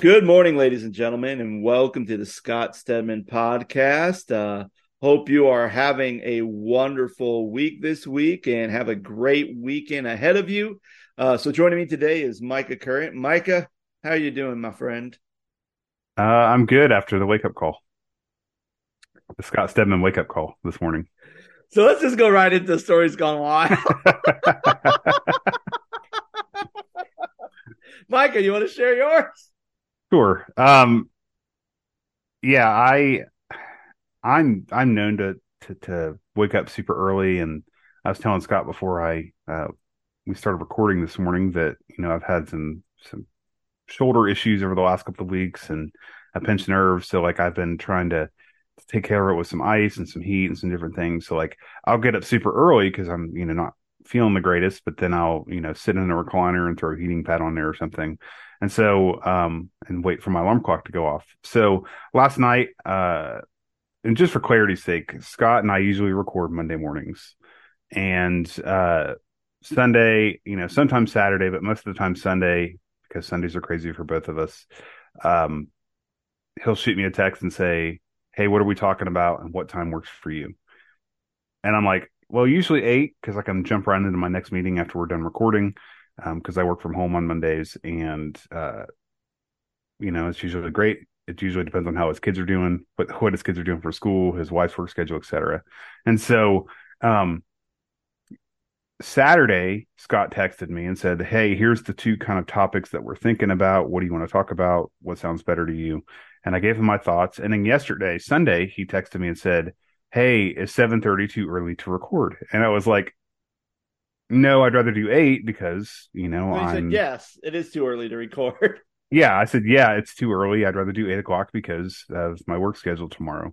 Good morning, ladies and gentlemen, and welcome to the Scott Stedman podcast. Uh, hope you are having a wonderful week this week and have a great weekend ahead of you. Uh, so, joining me today is Micah Current. Micah, how are you doing, my friend? Uh, I'm good after the wake up call, the Scott Stedman wake up call this morning. So let's just go right into the stories gone wild. Micah, you want to share yours? Sure. Um, yeah, I, I'm, I'm known to, to, to wake up super early. And I was telling Scott before I, uh, we started recording this morning that, you know, I've had some, some shoulder issues over the last couple of weeks and a pinched nerve. So like I've been trying to, take care of it with some ice and some heat and some different things. So like I'll get up super early because I'm, you know, not feeling the greatest, but then I'll, you know, sit in a recliner and throw a heating pad on there or something. And so, um, and wait for my alarm clock to go off. So last night, uh, and just for clarity's sake, Scott and I usually record Monday mornings and, uh, Sunday, you know, sometimes Saturday, but most of the time Sunday, because Sundays are crazy for both of us. Um, he'll shoot me a text and say, Hey, what are we talking about? And what time works for you? And I'm like, well, usually eight, because I can jump right into my next meeting after we're done recording because um, I work from home on Mondays, and uh, you know it's usually great. It usually depends on how his kids are doing, what what his kids are doing for school, his wife's work schedule, etc. And so um, Saturday, Scott texted me and said, "Hey, here's the two kind of topics that we're thinking about. What do you want to talk about? What sounds better to you?" And I gave him my thoughts. And then yesterday, Sunday, he texted me and said, "Hey, is 7:30 too early to record?" And I was like, no, I'd rather do eight because you know I said, yes, it is too early to record. Yeah, I said yeah, it's too early. I'd rather do eight o'clock because of my work schedule tomorrow.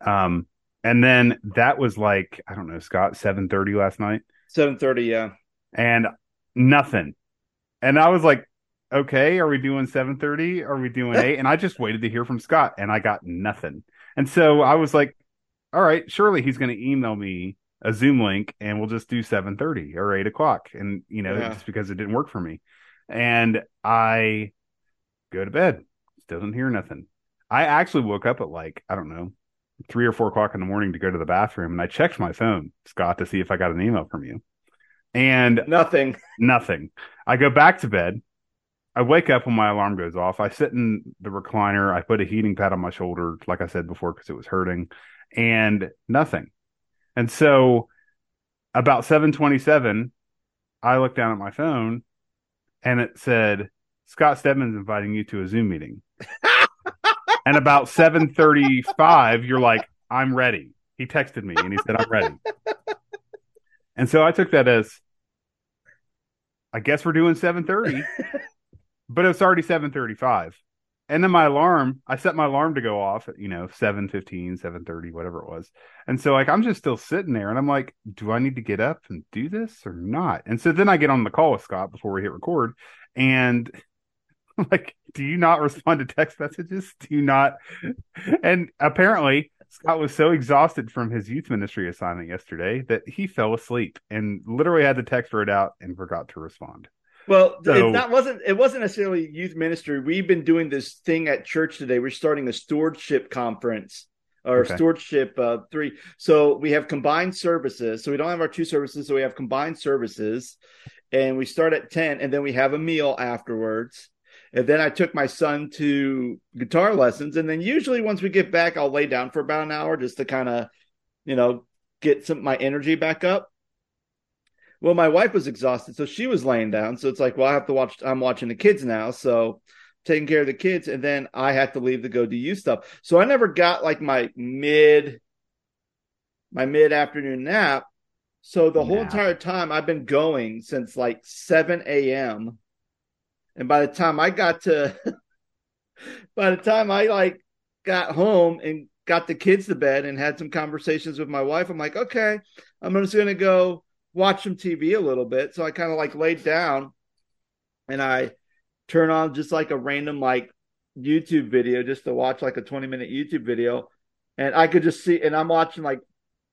Um, and then that was like I don't know, Scott, seven thirty last night. Seven thirty, yeah, and nothing. And I was like, okay, are we doing seven thirty? Are we doing eight? and I just waited to hear from Scott, and I got nothing. And so I was like, all right, surely he's going to email me a Zoom link and we'll just do 7:30 or 8 o'clock. And you know, yeah. just because it didn't work for me. And I go to bed, still didn't hear nothing. I actually woke up at like, I don't know, three or four o'clock in the morning to go to the bathroom and I checked my phone, Scott, to see if I got an email from you. And nothing. Nothing. I go back to bed. I wake up when my alarm goes off. I sit in the recliner. I put a heating pad on my shoulder, like I said before, because it was hurting, and nothing. And so about 727, I looked down at my phone and it said, Scott Stedman's inviting you to a Zoom meeting. and about 735, you're like, I'm ready. He texted me and he said, I'm ready. and so I took that as, I guess we're doing 730, but it's already 735. And then my alarm, I set my alarm to go off at, you know, 7.15, 7.30, whatever it was. And so like, I'm just still sitting there and I'm like, do I need to get up and do this or not? And so then I get on the call with Scott before we hit record and I'm like, do you not respond to text messages? Do you not? And apparently Scott was so exhausted from his youth ministry assignment yesterday that he fell asleep and literally had the text read out and forgot to respond. Well, so, it, that wasn't it wasn't necessarily youth ministry. We've been doing this thing at church today. We're starting a stewardship conference or okay. stewardship uh, three. So we have combined services. So we don't have our two services. So we have combined services, and we start at ten, and then we have a meal afterwards. And then I took my son to guitar lessons, and then usually once we get back, I'll lay down for about an hour just to kind of, you know, get some my energy back up. Well, my wife was exhausted, so she was laying down. So it's like, well, I have to watch. I'm watching the kids now, so taking care of the kids, and then I had to leave to go do you stuff. So I never got like my mid, my mid afternoon nap. So the whole entire time I've been going since like 7 a.m. And by the time I got to, by the time I like got home and got the kids to bed and had some conversations with my wife, I'm like, okay, I'm just going to go watch some TV a little bit. So I kind of like laid down and I turn on just like a random like YouTube video just to watch like a 20 minute YouTube video. And I could just see, and I'm watching like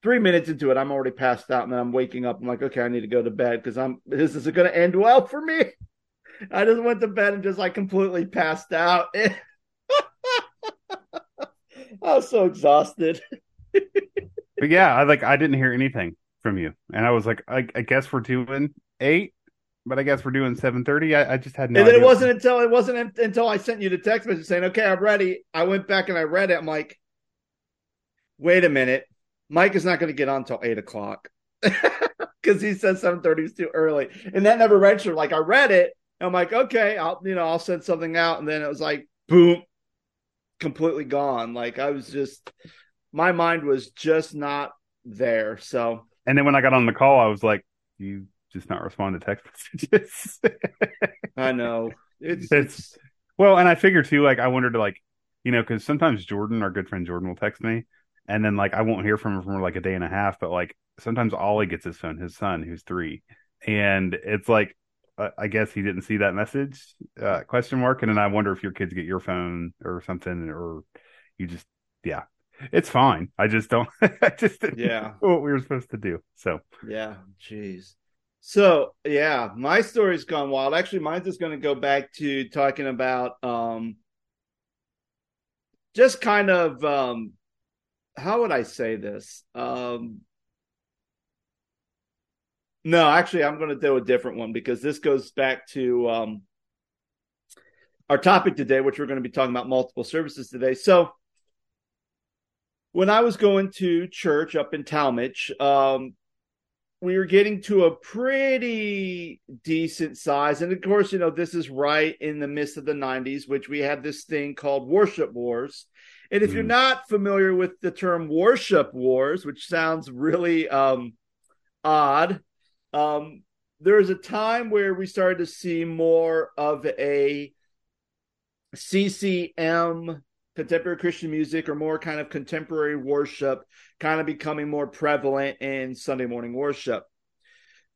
three minutes into it, I'm already passed out and then I'm waking up. I'm like, okay, I need to go to bed because I'm, this isn't going to end well for me. I just went to bed and just like completely passed out. I was so exhausted. but yeah, I like I didn't hear anything from you, and I was like, I, I guess we're doing eight, but I guess we're doing seven thirty. I, I, just had no. And then it wasn't until it wasn't until I sent you the text message saying, "Okay, I'm ready." I went back and I read it. I'm like, wait a minute, Mike is not going to get on until eight o'clock because he said seven thirty is too early, and that never registered. Like I read it, I'm like, okay, I'll you know I'll send something out, and then it was like, boom, completely gone. Like I was just, my mind was just not there. So, and then when I got on the call, I was like, you just not respond to text messages. I know it's, it's, well, and I figured too. Like I wondered, like you know, because sometimes Jordan, our good friend Jordan, will text me, and then like I won't hear from him for like a day and a half. But like sometimes Ollie gets his phone, his son who's three, and it's like I guess he didn't see that message uh, question mark, and then I wonder if your kids get your phone or something, or you just yeah, it's fine. I just don't. I just yeah what we were supposed to do. So yeah, jeez. So yeah, my story's gone wild. Actually, mine's just going to go back to talking about um, just kind of um, how would I say this? Um, no, actually, I'm going to do a different one because this goes back to um, our topic today, which we're going to be talking about multiple services today. So, when I was going to church up in Tallmadge, um, we were getting to a pretty decent size. And of course, you know, this is right in the midst of the 90s, which we had this thing called worship wars. And if mm. you're not familiar with the term worship wars, which sounds really um, odd, um, there was a time where we started to see more of a CCM contemporary Christian music or more kind of contemporary worship kind of becoming more prevalent in Sunday morning worship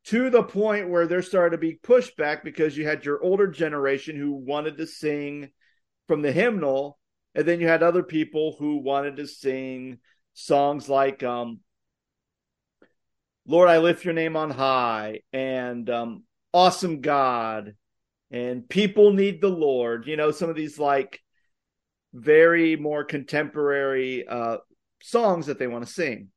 to the point where there started to be pushback because you had your older generation who wanted to sing from the hymnal and then you had other people who wanted to sing songs like um, Lord, I lift your name on high, and um, awesome God, and people need the Lord. You know, some of these like very more contemporary uh, songs that they want to sing.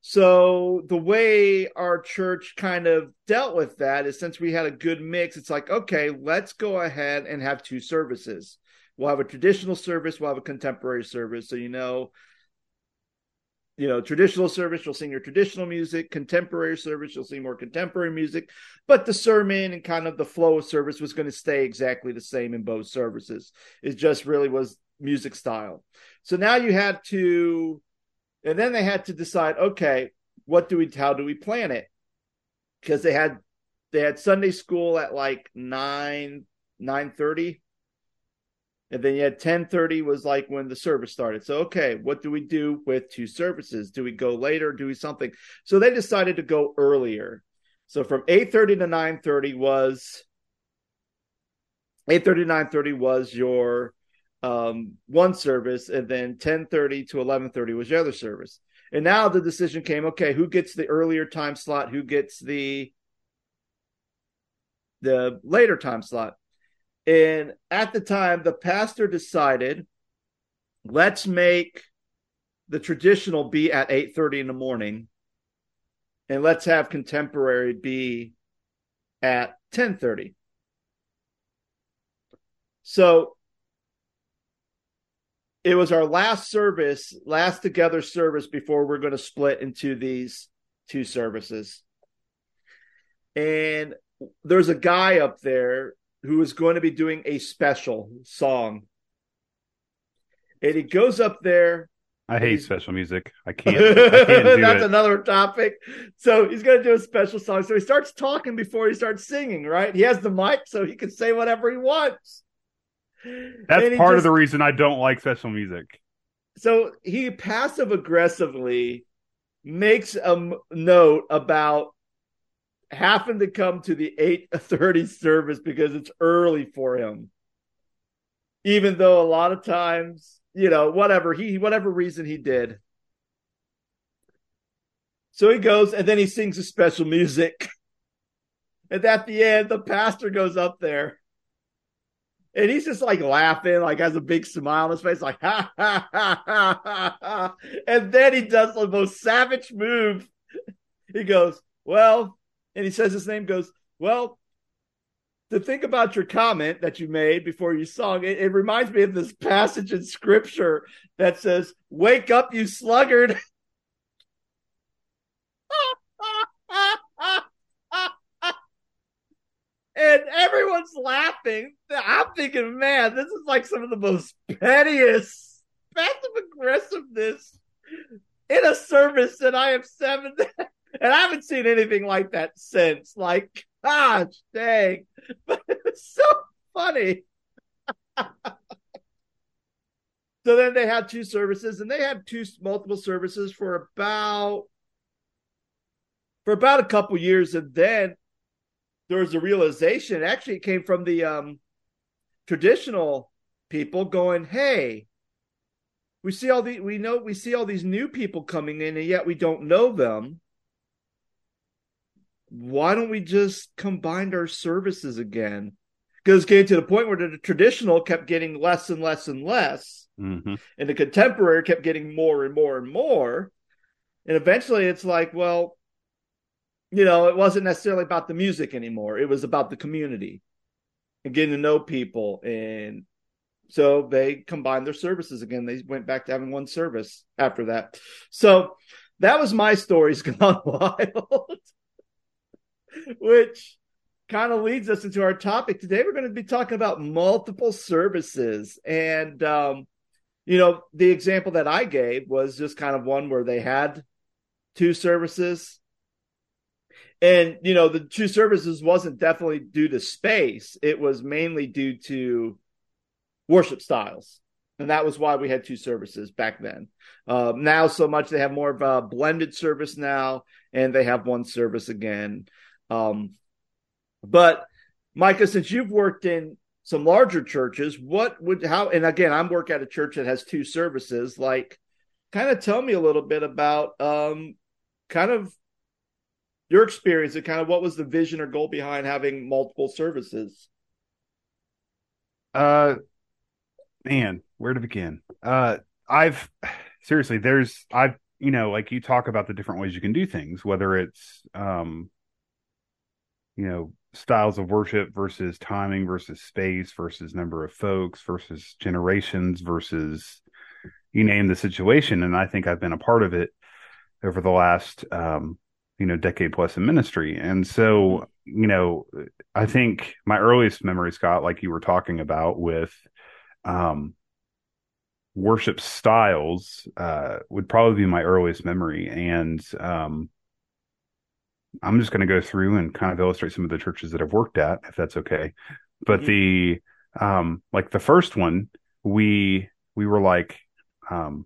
So the way our church kind of dealt with that is since we had a good mix, it's like, okay, let's go ahead and have two services. We'll have a traditional service, we'll have a contemporary service. So, you know, you know, traditional service, you'll sing your traditional music. Contemporary service, you'll sing more contemporary music. But the sermon and kind of the flow of service was going to stay exactly the same in both services. It just really was music style. So now you had to, and then they had to decide, okay, what do we, how do we plan it? Because they had, they had Sunday school at like nine, nine thirty and then you had 1030 was like when the service started. So okay what do we do with two services? Do we go later? Do we something? So they decided to go earlier. So from 830 to 930 was 830 to 930 was your um, one service and then 1030 to 1130 was your other service. And now the decision came okay who gets the earlier time slot? Who gets the the later time slot and at the time, the pastor decided, let's make the traditional be at 8:30 in the morning and let's have contemporary be at 10:30. So it was our last service, last together service before we're going to split into these two services. And there's a guy up there who is going to be doing a special song. And he goes up there. I hate special music. I can't. I can't That's it. another topic. So he's going to do a special song. So he starts talking before he starts singing, right? He has the mic so he can say whatever he wants. That's part just, of the reason I don't like special music. So he passive aggressively makes a note about happened to come to the 8:30 service because it's early for him. Even though a lot of times, you know, whatever he whatever reason he did. So he goes and then he sings a special music. And at the end, the pastor goes up there and he's just like laughing, like has a big smile on his face, like ha ha ha ha ha. ha. And then he does the most savage move. He goes, Well, and he says his name goes, Well, to think about your comment that you made before you sung, it, it reminds me of this passage in scripture that says, Wake up, you sluggard. and everyone's laughing. I'm thinking, man, this is like some of the most pettiest, passive aggressiveness in a service that I have seven, and I haven't seen anything like that since. Like, gosh, dang, but it's so funny. so then they had two services, and they had two multiple services for about for about a couple years, and then there was a realization. Actually, it came from the um, traditional people going, "Hey, we see all the we know we see all these new people coming in, and yet we don't know them. Why don't we just combine our services again?" Because getting to the point where the traditional kept getting less and less and less, mm-hmm. and the contemporary kept getting more and more and more, and eventually it's like, well, you know, it wasn't necessarily about the music anymore. It was about the community and getting to know people. And so they combined their services again. They went back to having one service after that. So that was my stories gone wild, which kind of leads us into our topic. Today. We're going to be talking about multiple services. And, um, you know, the example that I gave was just kind of one where they had two services. And you know the two services wasn't definitely due to space. It was mainly due to worship styles. And that was why we had two services back then. Um, now so much they have more of a blended service now and they have one service again um, but micah since you've worked in some larger churches what would how and again i'm work at a church that has two services like kind of tell me a little bit about um, kind of your experience and kind of what was the vision or goal behind having multiple services? Uh, man, where to begin? Uh, I've seriously, there's, I've, you know, like you talk about the different ways you can do things, whether it's, um, you know, styles of worship versus timing versus space versus number of folks versus generations versus you name the situation. And I think I've been a part of it over the last, um, you know decade plus in ministry and so you know i think my earliest memory scott like you were talking about with um worship styles uh would probably be my earliest memory and um i'm just going to go through and kind of illustrate some of the churches that i've worked at if that's okay but mm-hmm. the um like the first one we we were like um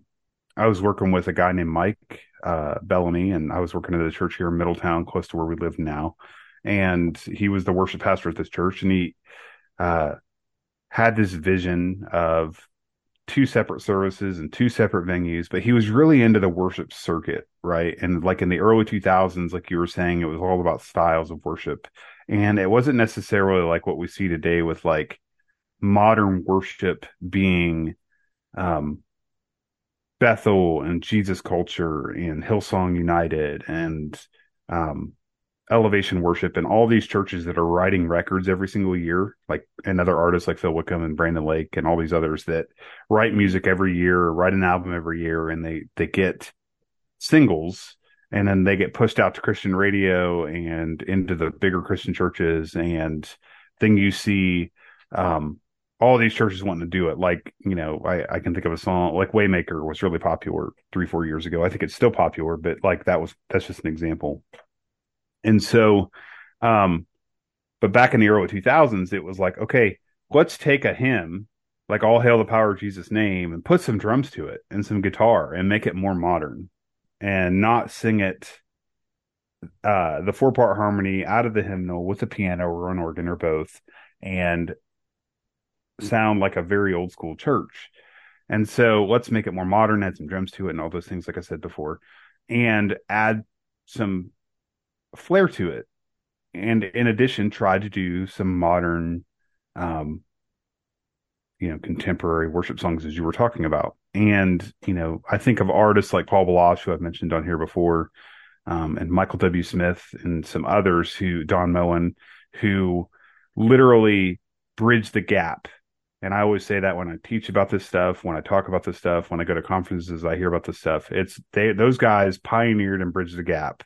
I was working with a guy named Mike uh, Bellamy, and I was working at a church here in Middletown, close to where we live now. And he was the worship pastor at this church, and he uh, had this vision of two separate services and two separate venues, but he was really into the worship circuit, right? And like in the early 2000s, like you were saying, it was all about styles of worship. And it wasn't necessarily like what we see today with like modern worship being um, Bethel and Jesus Culture and Hillsong United and um, Elevation Worship and all these churches that are writing records every single year, like and other artists like Phil Wickham and Brandon Lake and all these others that write music every year, or write an album every year, and they they get singles and then they get pushed out to Christian radio and into the bigger Christian churches and then you see um, all these churches wanting to do it. Like, you know, I, I can think of a song like Waymaker was really popular three, four years ago. I think it's still popular, but like that was that's just an example. And so um but back in the early 2000s it was like, okay, let's take a hymn like all hail the power of Jesus name and put some drums to it and some guitar and make it more modern and not sing it uh the four part harmony out of the hymnal with a piano or an organ or both and sound like a very old school church. And so let's make it more modern, add some drums to it and all those things, like I said before, and add some flair to it. and in addition, tried to do some modern, um, you know, contemporary worship songs as you were talking about. And, you know, I think of artists like Paul Baloche, who I've mentioned on here before, um, and Michael W. Smith and some others who, Don Moen, who literally bridge the gap. And I always say that when I teach about this stuff, when I talk about this stuff, when I go to conferences, I hear about this stuff. It's they, those guys pioneered and bridged the gap,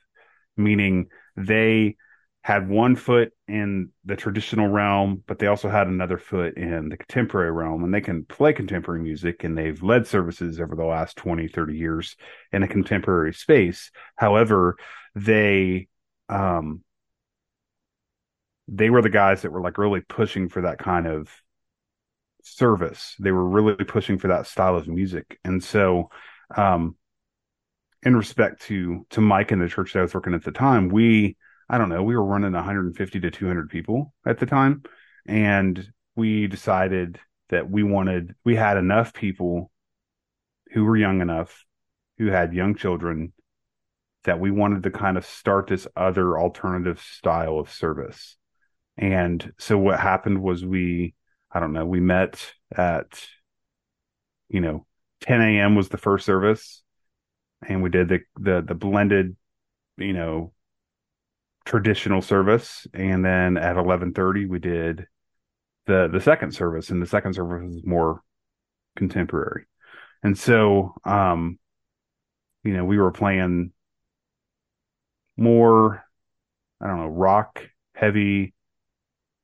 meaning they had one foot in the traditional realm, but they also had another foot in the contemporary realm. And they can play contemporary music and they've led services over the last 20, 30 years in a contemporary space. However, they, um, they were the guys that were like really pushing for that kind of service. They were really pushing for that style of music. And so, um, in respect to, to Mike and the church that I was working at the time, we, I don't know, we were running 150 to 200 people at the time. And we decided that we wanted, we had enough people who were young enough, who had young children, that we wanted to kind of start this other alternative style of service. And so what happened was we, I don't know, we met at, you know, 10 a.m. was the first service and we did the, the, the blended, you know, traditional service, and then at eleven thirty we did the the second service, and the second service was more contemporary. And so, um, you know, we were playing more, I don't know, rock heavy,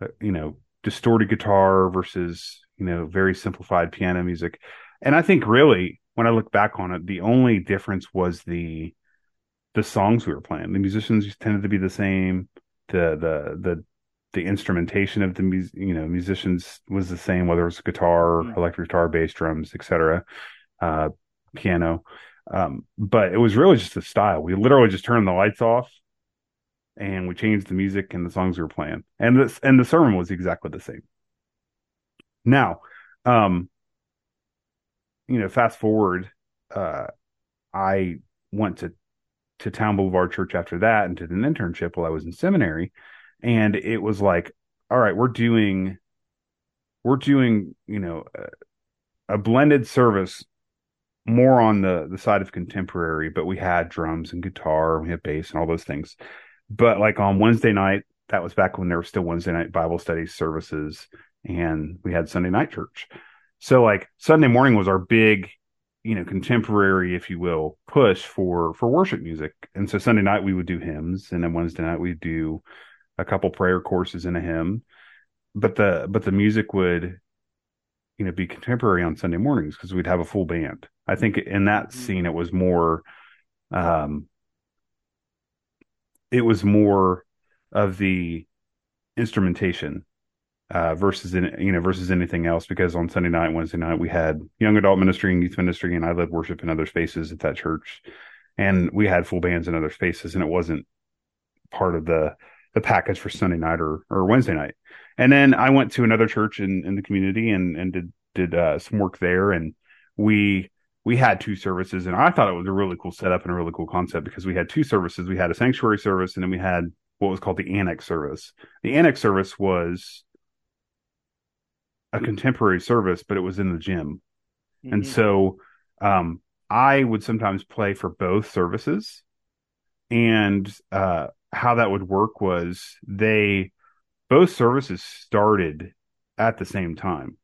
uh, you know, distorted guitar versus you know very simplified piano music. And I think really, when I look back on it, the only difference was the the songs we were playing. The musicians tended to be the same. The the the the instrumentation of the mu- you know musicians was the same, whether it was guitar, mm-hmm. electric guitar, bass, drums, etc., uh, piano. Um, but it was really just the style. We literally just turned the lights off and we changed the music and the songs we were playing, and this and the sermon was exactly the same. Now, um, you know, fast forward, uh, I went to to Towne Boulevard Church after that and did an internship while I was in seminary. And it was like, all right, we're doing, we're doing, you know, a, a blended service more on the the side of contemporary, but we had drums and guitar, and we had bass and all those things. But like on Wednesday night, that was back when there were still Wednesday night Bible study services, and we had Sunday night church. So like Sunday morning was our big you know contemporary if you will push for for worship music. And so sunday night we would do hymns and then wednesday night we'd do a couple prayer courses and a hymn. But the but the music would you know be contemporary on sunday mornings because we'd have a full band. I think in that mm-hmm. scene it was more um it was more of the instrumentation uh, versus in, you know versus anything else because on Sunday night, Wednesday night we had young adult ministry and youth ministry, and I led worship in other spaces at that church, and we had full bands in other spaces, and it wasn't part of the the package for Sunday night or or Wednesday night. And then I went to another church in in the community and and did did uh, some work there, and we we had two services, and I thought it was a really cool setup and a really cool concept because we had two services. We had a sanctuary service, and then we had what was called the annex service. The annex service was a contemporary service, but it was in the gym. Mm-hmm. And so um, I would sometimes play for both services. And uh, how that would work was they both services started at the same time.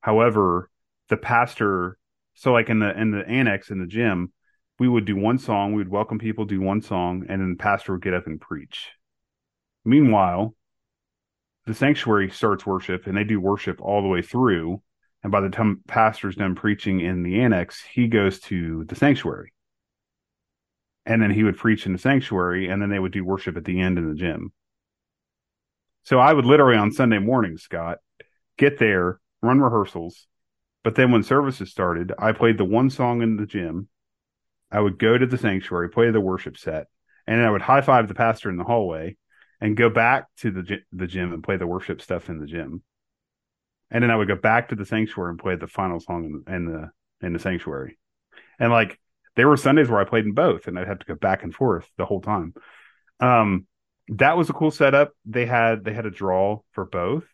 However, the pastor, so like in the in the annex in the gym, we would do one song, we would welcome people, do one song, and then the pastor would get up and preach. Meanwhile, the sanctuary starts worship and they do worship all the way through. And by the time pastor's done preaching in the annex, he goes to the sanctuary. And then he would preach in the sanctuary and then they would do worship at the end in the gym. So I would literally on Sunday morning, Scott, get there, run rehearsals. But then when services started, I played the one song in the gym. I would go to the sanctuary, play the worship set, and then I would high five the pastor in the hallway and go back to the the gym and play the worship stuff in the gym. And then I would go back to the sanctuary and play the final song in the in the, in the sanctuary. And like there were Sundays where I played in both and I'd have to go back and forth the whole time. Um that was a cool setup. They had they had a draw for both.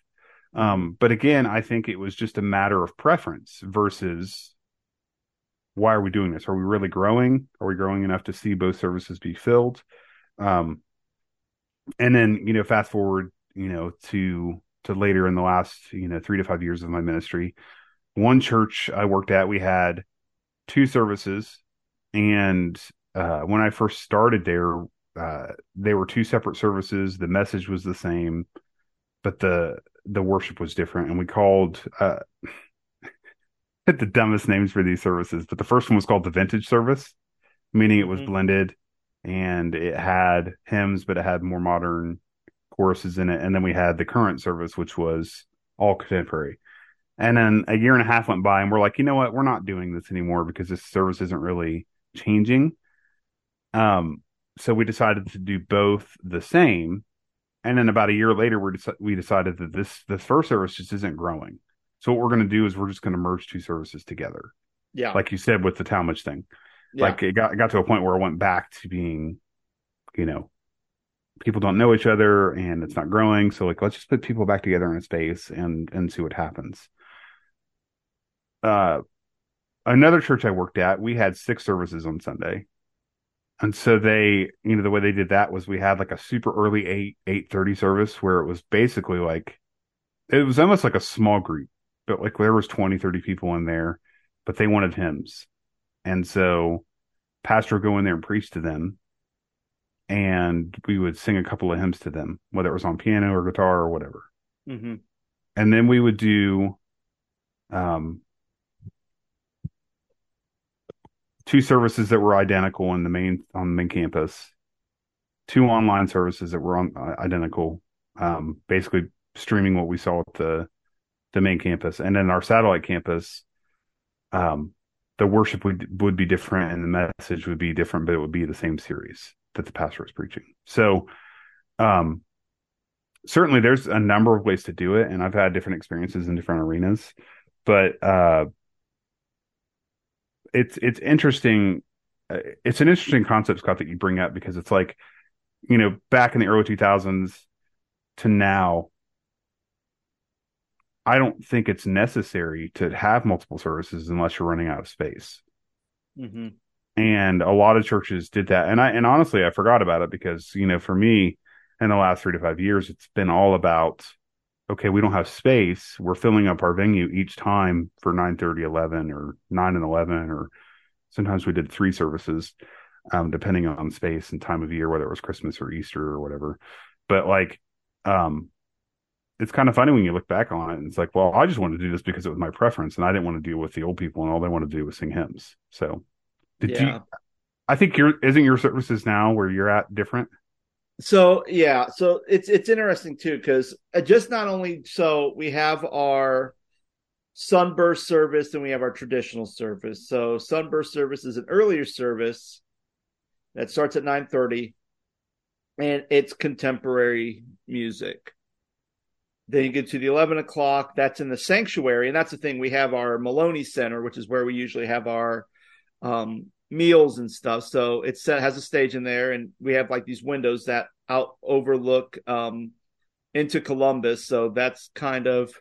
Um, but again, I think it was just a matter of preference versus why are we doing this? Are we really growing? Are we growing enough to see both services be filled? Um, and then you know, fast forward, you know, to to later in the last you know three to five years of my ministry, one church I worked at, we had two services, and uh, when I first started there, uh, they were two separate services. The message was the same, but the the worship was different. And we called uh, the dumbest names for these services, but the first one was called the Vintage Service, meaning it was mm-hmm. blended and it had hymns, but it had more modern choruses in it. And then we had the current service, which was all contemporary. And then a year and a half went by, and we're like, you know what? We're not doing this anymore because this service isn't really changing. Um, so we decided to do both the same. And then about a year later, we we decided that this this first service just isn't growing. So what we're going to do is we're just going to merge two services together. Yeah, like you said with the Tallmadge thing. Yeah. Like it got it got to a point where it went back to being, you know, people don't know each other and it's not growing. So like let's just put people back together in a space and and see what happens. Uh, another church I worked at, we had six services on Sunday. And so they, you know, the way they did that was we had like a super early eight eight thirty service where it was basically like it was almost like a small group, but like there was 20, 30 people in there, but they wanted hymns. And so pastor would go in there and preach to them. And we would sing a couple of hymns to them, whether it was on piano or guitar or whatever. Mm-hmm. And then we would do um, two services that were identical in the main on the main campus, two online services that were on uh, identical, um, basically streaming what we saw at the the main campus, and then our satellite campus. Um, the worship would would be different and the message would be different, but it would be the same series that the pastor was preaching. So, um, certainly there's a number of ways to do it, and I've had different experiences in different arenas, but uh, it's it's interesting. Uh, it's an interesting concept, Scott, that you bring up because it's like, you know, back in the early 2000s to now, I don't think it's necessary to have multiple services unless you're running out of space. Mm-hmm. And a lot of churches did that, and I and honestly, I forgot about it because you know, for me, in the last three to five years, it's been all about okay, we don't have space. We're filling up our venue each time for 9 30, 11, or 9 and 11, or sometimes we did three services, um, depending on space and time of year, whether it was Christmas or Easter or whatever. But like, um, it's kind of funny when you look back on it and it's like, well, I just wanted to do this because it was my preference and I didn't want to deal with the old people and all they want to do was sing hymns. So did yeah. you, I think your, isn't your services now where you're at different? So yeah, so it's it's interesting too because just not only so we have our sunburst service and we have our traditional service. So sunburst service is an earlier service that starts at nine thirty, and it's contemporary music. Then you get to the eleven o'clock. That's in the sanctuary, and that's the thing. We have our Maloney Center, which is where we usually have our um, meals and stuff. So it has a stage in there, and we have like these windows that out overlook um, into Columbus. So that's kind of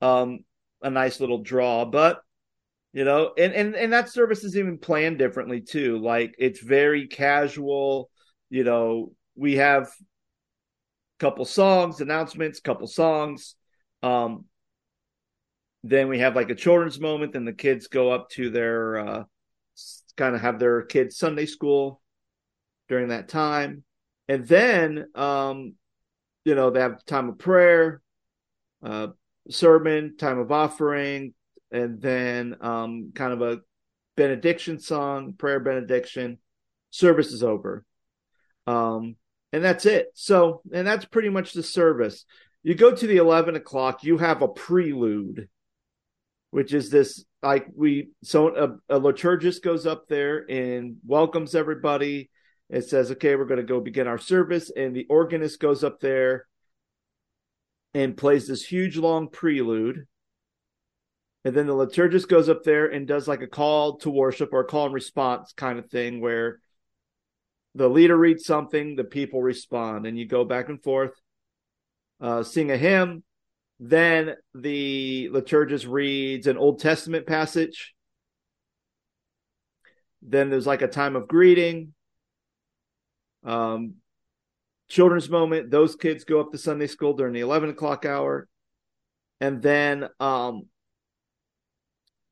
um, a nice little draw. But you know, and and and that service is even planned differently too. Like it's very casual. You know, we have couple songs, announcements, couple songs. Um, then we have like a children's moment, and the kids go up to their uh, kind of have their kids Sunday school during that time. And then, um, you know, they have time of prayer, uh, sermon, time of offering, and then um, kind of a benediction song, prayer benediction. Service is over. Um, and that's it. So, and that's pretty much the service. You go to the 11 o'clock, you have a prelude, which is this like we so a, a liturgist goes up there and welcomes everybody it says okay we're going to go begin our service and the organist goes up there and plays this huge long prelude and then the liturgist goes up there and does like a call to worship or a call and response kind of thing where the leader reads something, the people respond, and you go back and forth, uh, sing a hymn. Then the liturgist reads an Old Testament passage. Then there's like a time of greeting. Um, children's moment. Those kids go up to Sunday school during the 11 o'clock hour. And then um,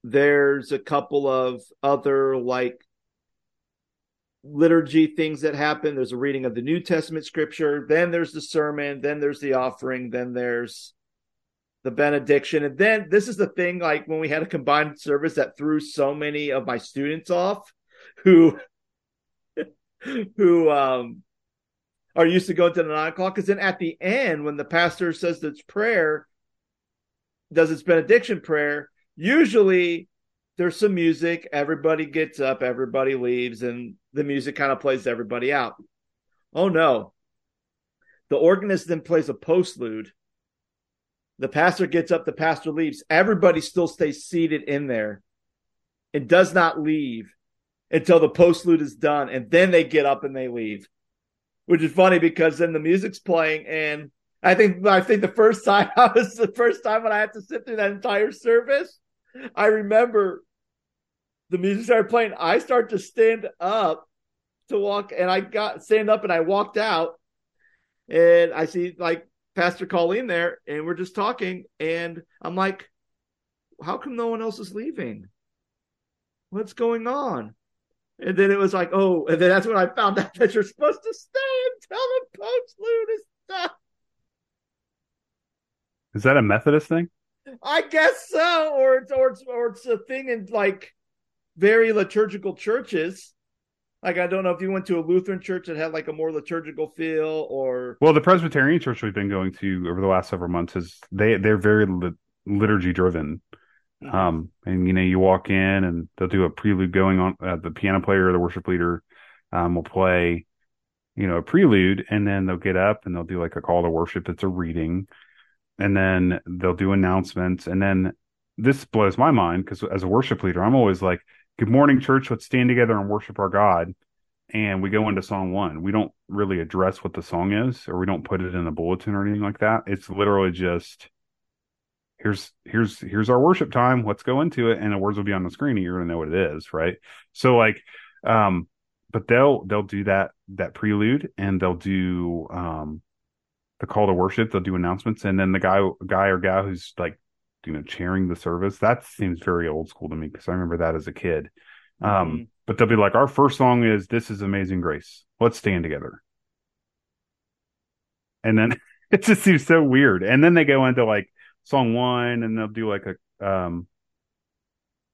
there's a couple of other like liturgy things that happen. There's a reading of the New Testament scripture. Then there's the sermon. Then there's the offering. Then there's the benediction. And then this is the thing like when we had a combined service that threw so many of my students off who who um are used to going to the nine o'clock because then at the end when the pastor says its prayer does its benediction prayer usually there's some music everybody gets up everybody leaves and the music kind of plays everybody out oh no the organist then plays a postlude the pastor gets up the pastor leaves everybody still stays seated in there and does not leave until the postlude is done, and then they get up and they leave. Which is funny because then the music's playing, and I think I think the first time I was the first time when I had to sit through that entire service, I remember the music started playing. I start to stand up to walk, and I got stand up and I walked out, and I see like Pastor Colleen there, and we're just talking, and I'm like, how come no one else is leaving? What's going on? And then it was like, oh, and then that's when I found out that you're supposed to stay until the Pope's postlude is done. Is that a Methodist thing? I guess so, or it's or it's or it's a thing in like very liturgical churches. Like I don't know if you went to a Lutheran church that had like a more liturgical feel, or well, the Presbyterian church we've been going to over the last several months is they they're very liturgy driven. Mm-hmm. Um, and you know, you walk in and they'll do a prelude going on. Uh, the piano player or the worship leader um, will play, you know, a prelude, and then they'll get up and they'll do like a call to worship. It's a reading, and then they'll do announcements, and then this blows my mind because as a worship leader, I'm always like, "Good morning, church. Let's stand together and worship our God." And we go into song one. We don't really address what the song is, or we don't put it in the bulletin or anything like that. It's literally just here's here's here's our worship time let's go into it and the words will be on the screen and you're gonna know what it is right so like um but they'll they'll do that that prelude and they'll do um the call to worship they'll do announcements and then the guy guy or gal who's like you know chairing the service that seems very old school to me because i remember that as a kid um mm-hmm. but they'll be like our first song is this is amazing grace let's stand together and then it just seems so weird and then they go into like song one, and they'll do like a um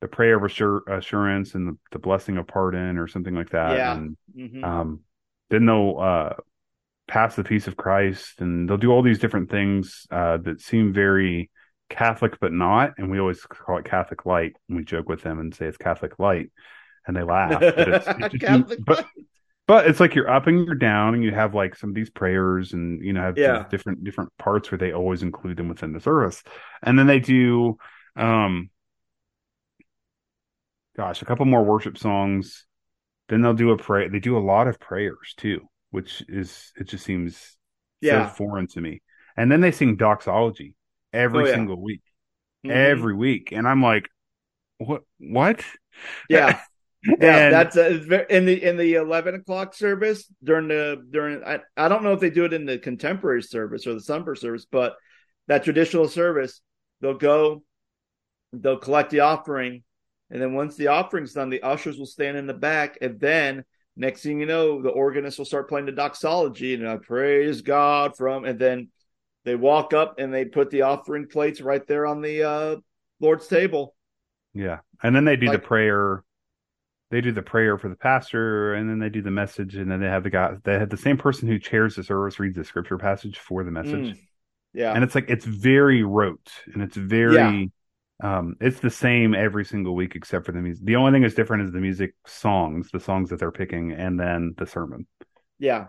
the prayer of assur- assurance and the, the, blessing of pardon or something like that. Yeah. And mm-hmm. um, then they'll uh, pass the peace of Christ, and they'll do all these different things uh, that seem very Catholic, but not. And we always call it Catholic light. And we joke with them and say it's Catholic light, and they laugh. But, it's, it's just, but, but it's like you're up and you're down, and you have like some of these prayers, and you know have yeah. different different parts where they always include them within the service, and then they do, um, gosh, a couple more worship songs. Then they'll do a pray. They do a lot of prayers too, which is it just seems yeah. so foreign to me. And then they sing doxology every oh, yeah. single week, Mhm. every week, and I'm like, what? What? Yeah. Yeah, And- that's a, it's in the in the eleven o'clock service during the during. I, I don't know if they do it in the contemporary service or the sunburst service, but that traditional service, they'll go, they'll collect the offering, and then once the offering's done, the ushers will stand in the back, and then next thing you know, the organist will start playing the doxology, and I praise God from, and then they walk up and they put the offering plates right there on the uh, Lord's table. Yeah. And then they do Like- the prayer. They do the prayer for the pastor, and then they do the message, and then they have the guy. They have the same person who chairs the service reads the scripture passage for the message, Mm. Yeah, and it's like it's very rote, and it's very, um, it's the same every single week except for the music. The only thing that's different is the music songs, the songs that they're picking, and then the sermon. Yeah.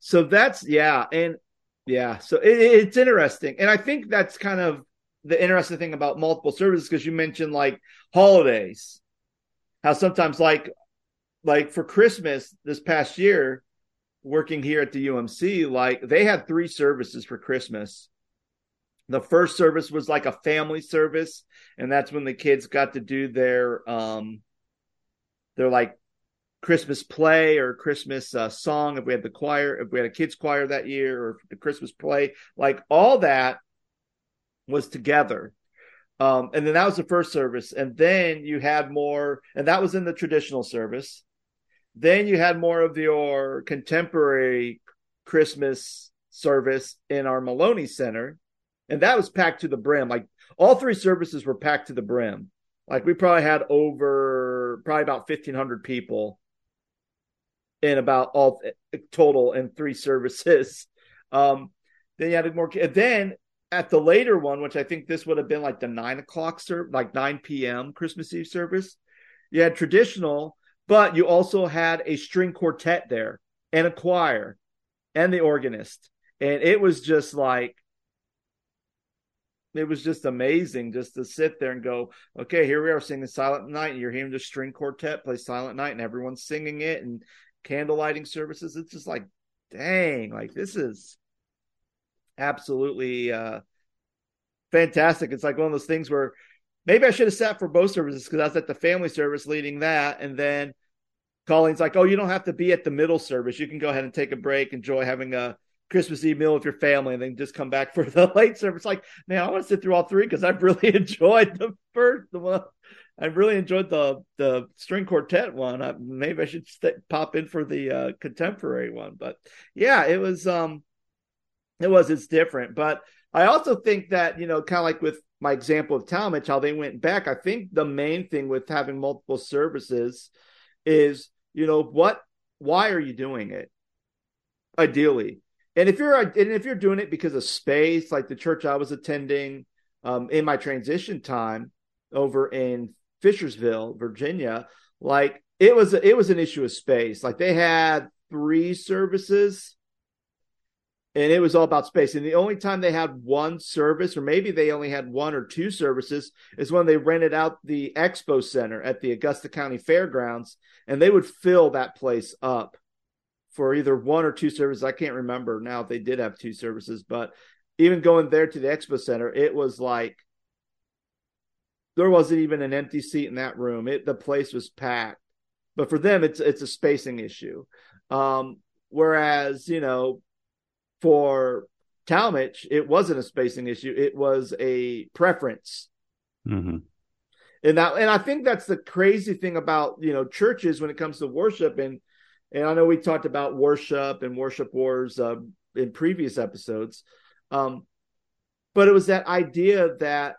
So that's yeah, and yeah, so it, it's interesting, and I think that's kind of the interesting thing about multiple services because you mentioned like holidays, how sometimes like like for Christmas this past year working here at the UMC, like they had three services for Christmas. The first service was like a family service, and that's when the kids got to do their um their like Christmas play or Christmas uh, song. If we had the choir, if we had a kids choir that year, or the Christmas play, like all that was together. Um, and then that was the first service, and then you had more, and that was in the traditional service. Then you had more of your contemporary Christmas service in our Maloney Center, and that was packed to the brim. Like all three services were packed to the brim. Like we probably had over probably about fifteen hundred people in about all total in three services. Um, then you had more. Then at the later one, which I think this would have been like the nine o'clock service, like nine p.m. Christmas Eve service, you had traditional, but you also had a string quartet there and a choir and the organist, and it was just like it was just amazing just to sit there and go, okay, here we are singing Silent Night, and you're hearing the string quartet play Silent Night, and everyone's singing it, and candle lighting services. It's just like, dang, like this is absolutely uh fantastic. It's like one of those things where maybe I should have sat for both services because I was at the family service leading that, and then Colleen's like, "Oh, you don't have to be at the middle service. You can go ahead and take a break, enjoy having a Christmas Eve meal with your family, and then just come back for the late service." Like, man, I want to sit through all three because I've really enjoyed the first one. I really enjoyed the the string quartet one. I, maybe I should st- pop in for the uh, contemporary one, but yeah, it was um, it was it's different. But I also think that you know, kind of like with my example of Tallmadge, how they went back. I think the main thing with having multiple services is you know what, why are you doing it? Ideally, and if you're and if you're doing it because of space, like the church I was attending um, in my transition time over in Fishersville, Virginia, like it was it was an issue of space. Like they had three services and it was all about space. And the only time they had one service, or maybe they only had one or two services, is when they rented out the expo center at the Augusta County Fairgrounds, and they would fill that place up for either one or two services. I can't remember now if they did have two services, but even going there to the expo center, it was like there wasn't even an empty seat in that room. It the place was packed. But for them, it's it's a spacing issue. Um, whereas you know, for Tallmadge, it wasn't a spacing issue. It was a preference. Mm-hmm. And that, and I think that's the crazy thing about you know churches when it comes to worship. And and I know we talked about worship and worship wars uh, in previous episodes, um, but it was that idea that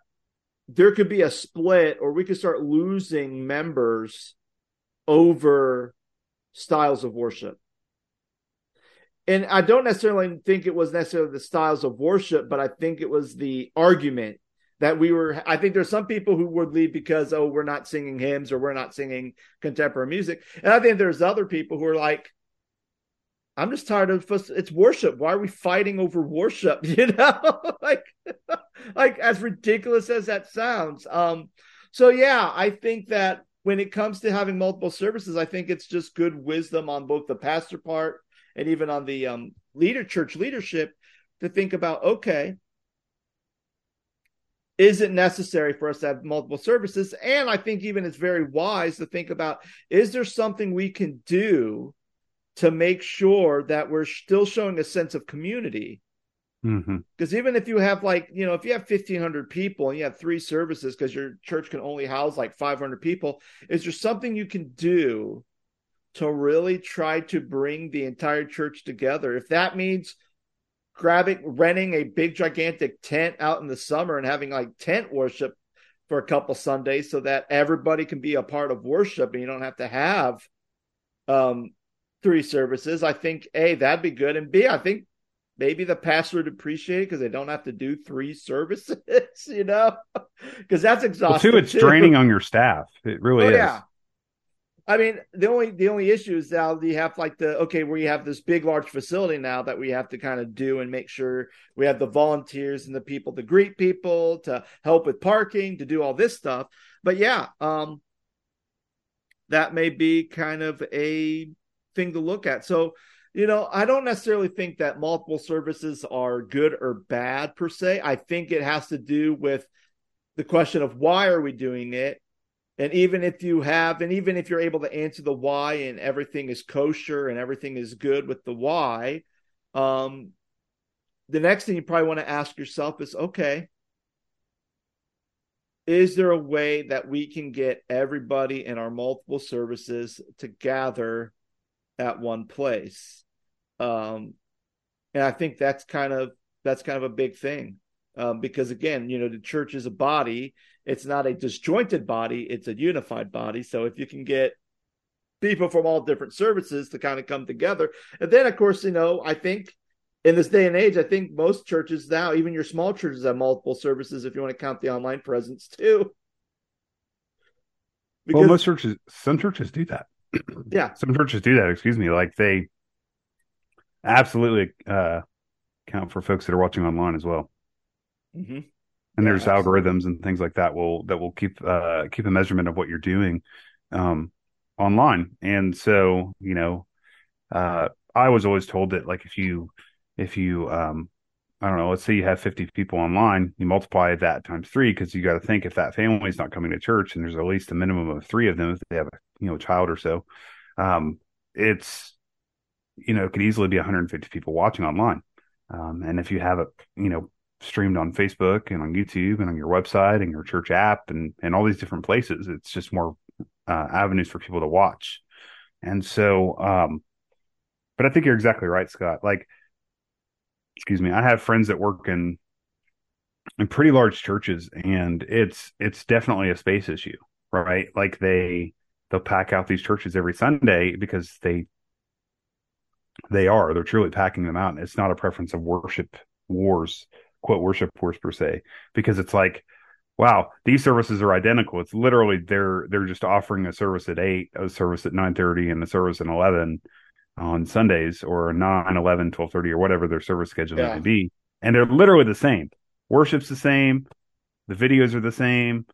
there could be a split or we could start losing members over styles of worship. And I don't necessarily think it was necessarily the styles of worship, but I think it was the argument that we were. I think there's some people who would leave because, oh, we're not singing hymns or we're not singing contemporary music. And I think there's other people who are like, I'm just tired of it's worship. Why are we fighting over worship? You know, like like as ridiculous as that sounds. Um, so yeah, I think that when it comes to having multiple services, I think it's just good wisdom on both the pastor part and even on the um, leader church leadership to think about okay, is it necessary for us to have multiple services? And I think even it's very wise to think about is there something we can do to make sure that we're still showing a sense of community. Because mm-hmm. even if you have like, you know, if you have 1,500 people and you have three services because your church can only house like 500 people, is there something you can do to really try to bring the entire church together? If that means grabbing, renting a big, gigantic tent out in the summer and having like tent worship for a couple Sundays so that everybody can be a part of worship and you don't have to have um, three services. I think A, that'd be good. And B, I think maybe the pastor would appreciate it because they don't have to do three services, you know? Because that's exhausting. Well, two, it's too. draining on your staff. It really oh, is. Yeah. I mean, the only the only issue is now you have like the okay, you have this big large facility now that we have to kind of do and make sure we have the volunteers and the people to greet people, to help with parking, to do all this stuff. But yeah, um that may be kind of a thing to look at. So, You know, I don't necessarily think that multiple services are good or bad per se. I think it has to do with the question of why are we doing it? And even if you have, and even if you're able to answer the why and everything is kosher and everything is good with the why, um, the next thing you probably want to ask yourself is okay, is there a way that we can get everybody in our multiple services to gather at one place? Um, and I think that's kind of that's kind of a big thing um, because again, you know, the church is a body. It's not a disjointed body; it's a unified body. So if you can get people from all different services to kind of come together, and then of course, you know, I think in this day and age, I think most churches now, even your small churches, have multiple services if you want to count the online presence too. Because, well, most churches, some churches do that. Yeah, some churches do that. Excuse me, like they absolutely uh, count for folks that are watching online as well. Mm-hmm. And yeah, there's absolutely. algorithms and things like that will that will keep uh, keep a measurement of what you're doing um, online. And so, you know, uh, I was always told that like if you if you um I don't know, let's say you have 50 people online, you multiply that times three because you got to think if that family is not coming to church and there's at least a minimum of three of them if they have a you know child or so, um, it's you know it could easily be 150 people watching online, um, and if you have it you know streamed on Facebook and on YouTube and on your website and your church app and and all these different places, it's just more uh, avenues for people to watch, and so um, but I think you're exactly right, Scott. Like excuse me, I have friends that work in in pretty large churches and it's it's definitely a space issue, right? Like they they'll pack out these churches every Sunday because they they are they're truly packing them out and it's not a preference of worship wars quote worship wars per se because it's like wow these services are identical it's literally they're they're just offering a service at 8 a service at 9:30 and a service at 11 on Sundays or 9, 11, 12, or whatever their service schedule yeah. may be. And they're literally the same. Worship's the same. The videos are the same.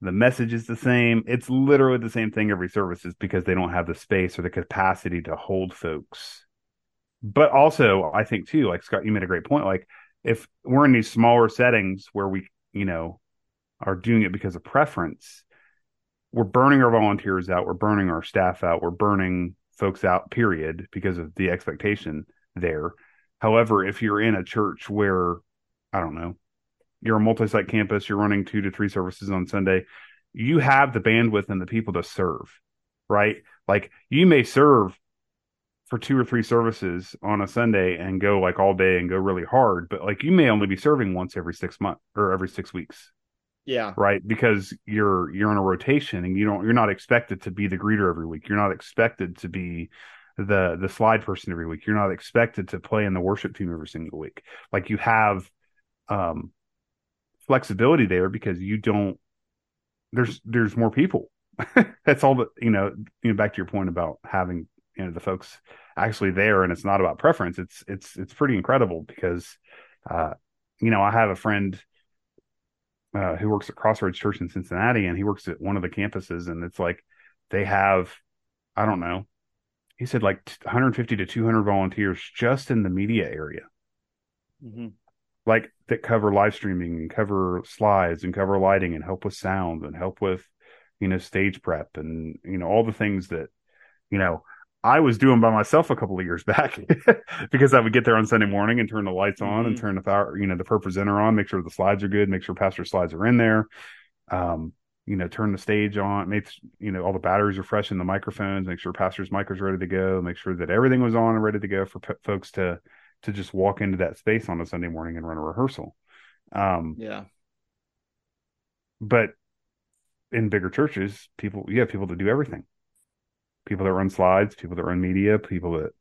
The message is the same. It's literally the same thing every service is because they don't have the space or the capacity to hold folks. But also, I think too, like Scott, you made a great point. Like if we're in these smaller settings where we, you know, are doing it because of preference, we're burning our volunteers out. We're burning our staff out. We're burning folks out, period, because of the expectation there. However, if you're in a church where, I don't know, you're a multi site campus, you're running two to three services on Sunday, you have the bandwidth and the people to serve, right? Like you may serve for two or three services on a Sunday and go like all day and go really hard, but like you may only be serving once every six months or every six weeks. Yeah. Right. Because you're you're in a rotation and you don't you're not expected to be the greeter every week. You're not expected to be the the slide person every week. You're not expected to play in the worship team every single week. Like you have um flexibility there because you don't there's there's more people. That's all that you know, you know, back to your point about having you know the folks actually there and it's not about preference. It's it's it's pretty incredible because uh you know, I have a friend uh, who works at Crossroads Church in Cincinnati, and he works at one of the campuses, and it's like they have, I don't know, he said like 150 to 200 volunteers just in the media area, mm-hmm. like that cover live streaming and cover slides and cover lighting and help with sound and help with, you know, stage prep and you know all the things that, you know, I was doing by myself a couple of years back because I would get there on Sunday morning and turn the lights on mm-hmm. and turn the power, you know, the ProPresenter on, make sure the slides are good, make sure pastor slides are in there. Um, you know, turn the stage on, make, you know, all the batteries are fresh in the microphones, make sure pastor's mic is ready to go, make sure that everything was on and ready to go for p- folks to, to just walk into that space on a Sunday morning and run a rehearsal. Um, yeah. But in bigger churches, people, you have people to do everything people that run slides, people that run media, people that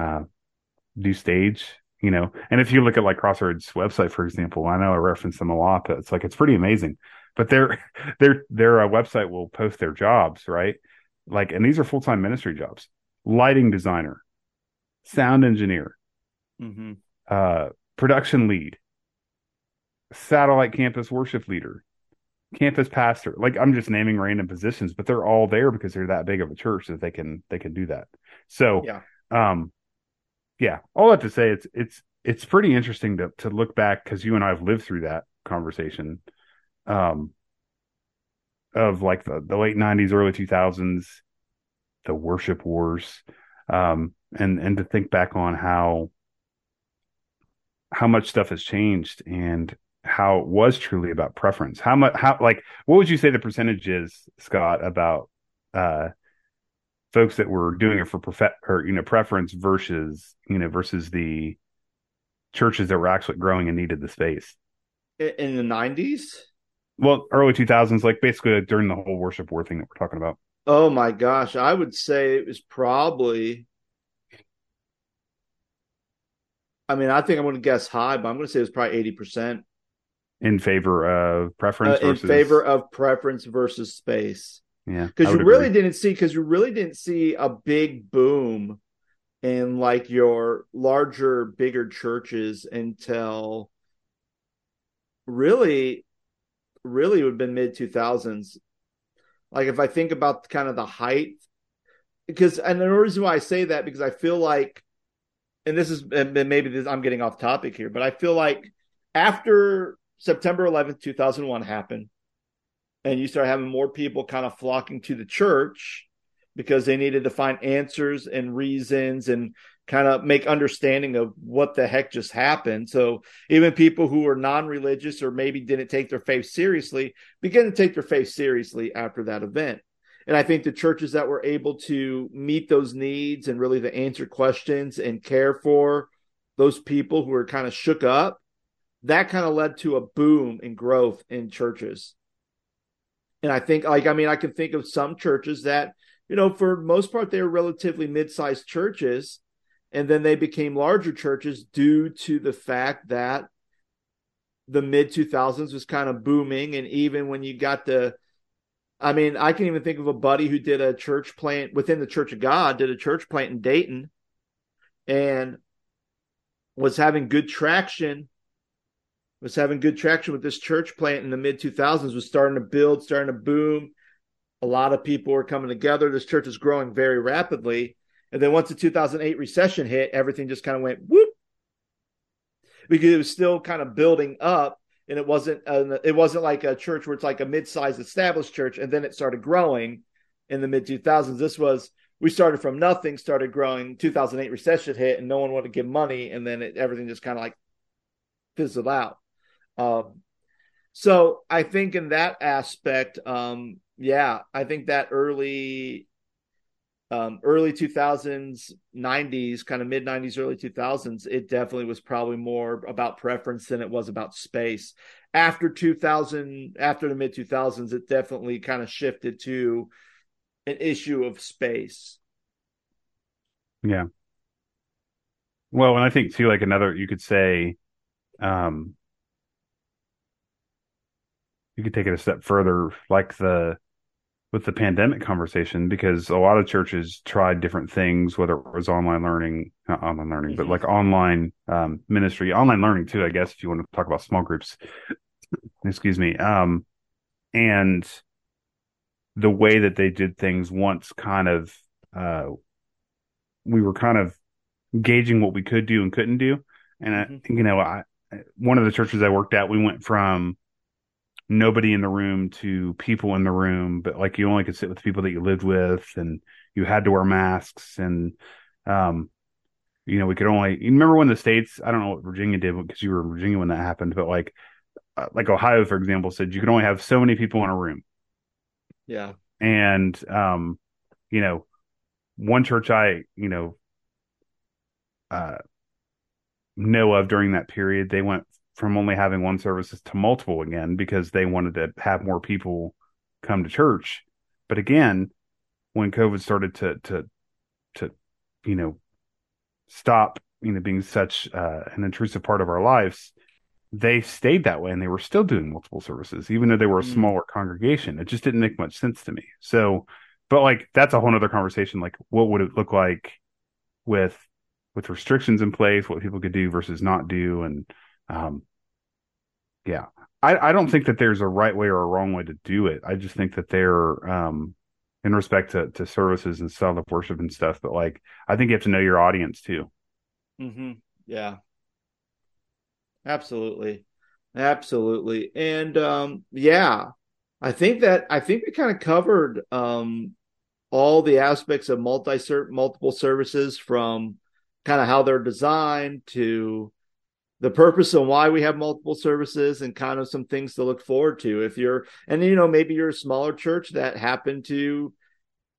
uh, do stage, you know. And if you look at like Crossroads website, for example, I know I reference them a lot, but it's like it's pretty amazing. But their their their uh, website will post their jobs, right? Like, and these are full time ministry jobs: lighting designer, sound engineer, mm-hmm. uh, production lead, satellite campus worship leader, campus pastor. Like I'm just naming random positions, but they're all there because they're that big of a church that they can they can do that. So yeah. um yeah, all that to say, it's it's it's pretty interesting to to look back because you and I have lived through that conversation, um, of like the the late '90s, early 2000s, the worship wars, um, and and to think back on how how much stuff has changed and how it was truly about preference. How much how like what would you say the percentage is, Scott, about uh folks that were doing it for prefe- or you know preference versus you know versus the churches that were actually growing and needed the space? In the 90s well early 2000s like basically during the whole worship war thing that we're talking about. Oh my gosh. I would say it was probably i mean i think i'm going to guess high but i'm going to say it was probably 80% in favor of preference uh, in versus... favor of preference versus space yeah. Because you really didn't see because you really didn't see a big boom in like your larger, bigger churches until really, really would have been mid two thousands. Like if I think about kind of the height, because and the reason why I say that because I feel like, and this is and maybe this, I'm getting off topic here, but I feel like after September 11th, 2001 happened, and you start having more people kind of flocking to the church because they needed to find answers and reasons and kind of make understanding of what the heck just happened. So even people who are non-religious or maybe didn't take their faith seriously begin to take their faith seriously after that event. And I think the churches that were able to meet those needs and really to answer questions and care for those people who were kind of shook up, that kind of led to a boom in growth in churches. And I think, like, I mean, I can think of some churches that, you know, for most part, they were relatively mid sized churches. And then they became larger churches due to the fact that the mid 2000s was kind of booming. And even when you got the, I mean, I can even think of a buddy who did a church plant within the Church of God, did a church plant in Dayton and was having good traction was having good traction with this church plant in the mid 2000s was starting to build starting to boom. A lot of people were coming together. This church is growing very rapidly. And then once the 2008 recession hit everything just kind of went whoop. Because it was still kind of building up and it wasn't a, it wasn't like a church where it's like a mid-sized established church and then it started growing in the mid 2000s this was we started from nothing started growing 2008 recession hit and no one wanted to give money and then it, everything just kind of like fizzled out um, so I think in that aspect, um, yeah, I think that early, um, early 2000s, 90s, kind of mid 90s, early 2000s, it definitely was probably more about preference than it was about space. After 2000, after the mid 2000s, it definitely kind of shifted to an issue of space. Yeah. Well, and I think too, like another, you could say, um, you could take it a step further, like the with the pandemic conversation, because a lot of churches tried different things, whether it was online learning, not online learning, mm-hmm. but like online um, ministry, online learning too, I guess, if you want to talk about small groups. Excuse me. Um, and the way that they did things once kind of, uh, we were kind of gauging what we could do and couldn't do. And mm-hmm. I, you know, I, one of the churches I worked at, we went from nobody in the room to people in the room, but like you only could sit with people that you lived with and you had to wear masks and, um, you know, we could only, you remember when the States, I don't know what Virginia did because you were in Virginia when that happened, but like, uh, like Ohio, for example, said you could only have so many people in a room. Yeah. And, um, you know, one church I, you know, uh, know of during that period, they went from only having one services to multiple again because they wanted to have more people come to church. But again, when COVID started to to to you know stop you know being such uh, an intrusive part of our lives, they stayed that way and they were still doing multiple services, even though they were a mm. smaller congregation. It just didn't make much sense to me. So, but like that's a whole other conversation. Like, what would it look like with with restrictions in place, what people could do versus not do, and um, yeah, I, I don't think that there's a right way or a wrong way to do it. I just think that they're um, in respect to, to services and style of worship and stuff. But like, I think you have to know your audience too. Mm-hmm. Yeah. Absolutely. Absolutely. And um, yeah, I think that I think we kind of covered um, all the aspects of multi multiple services from kind of how they're designed to the purpose and why we have multiple services and kind of some things to look forward to. If you're and you know maybe you're a smaller church that happened to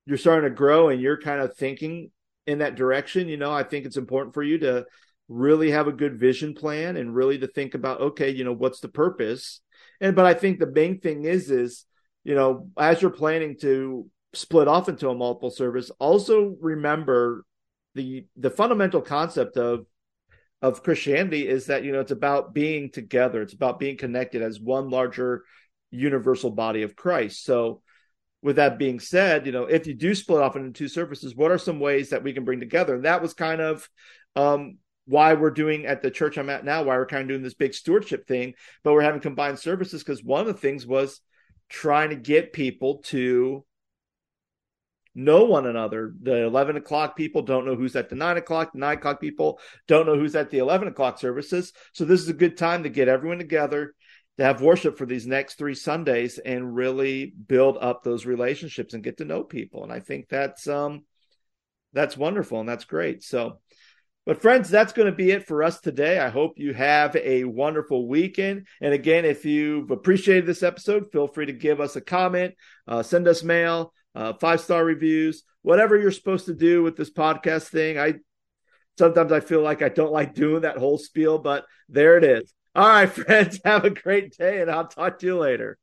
you're starting to grow and you're kind of thinking in that direction you know i think it's important for you to really have a good vision plan and really to think about okay you know what's the purpose? And but i think the main thing is is you know as you're planning to split off into a multiple service also remember the the fundamental concept of of Christianity is that you know it's about being together. It's about being connected as one larger universal body of Christ. So with that being said, you know, if you do split off into two services, what are some ways that we can bring together? And that was kind of um, why we're doing at the church I'm at now, why we're kind of doing this big stewardship thing, but we're having combined services because one of the things was trying to get people to know one another. The 11 o'clock people don't know who's at the 9 o'clock. The 9 o'clock people don't know who's at the 11 o'clock services. So this is a good time to get everyone together to have worship for these next three Sundays and really build up those relationships and get to know people. And I think that's um that's wonderful and that's great. So but friends, that's going to be it for us today. I hope you have a wonderful weekend. And again, if you've appreciated this episode, feel free to give us a comment, uh, send us mail, uh, five star reviews, whatever you're supposed to do with this podcast thing. I sometimes I feel like I don't like doing that whole spiel, but there it is. All right, friends, have a great day, and I'll talk to you later.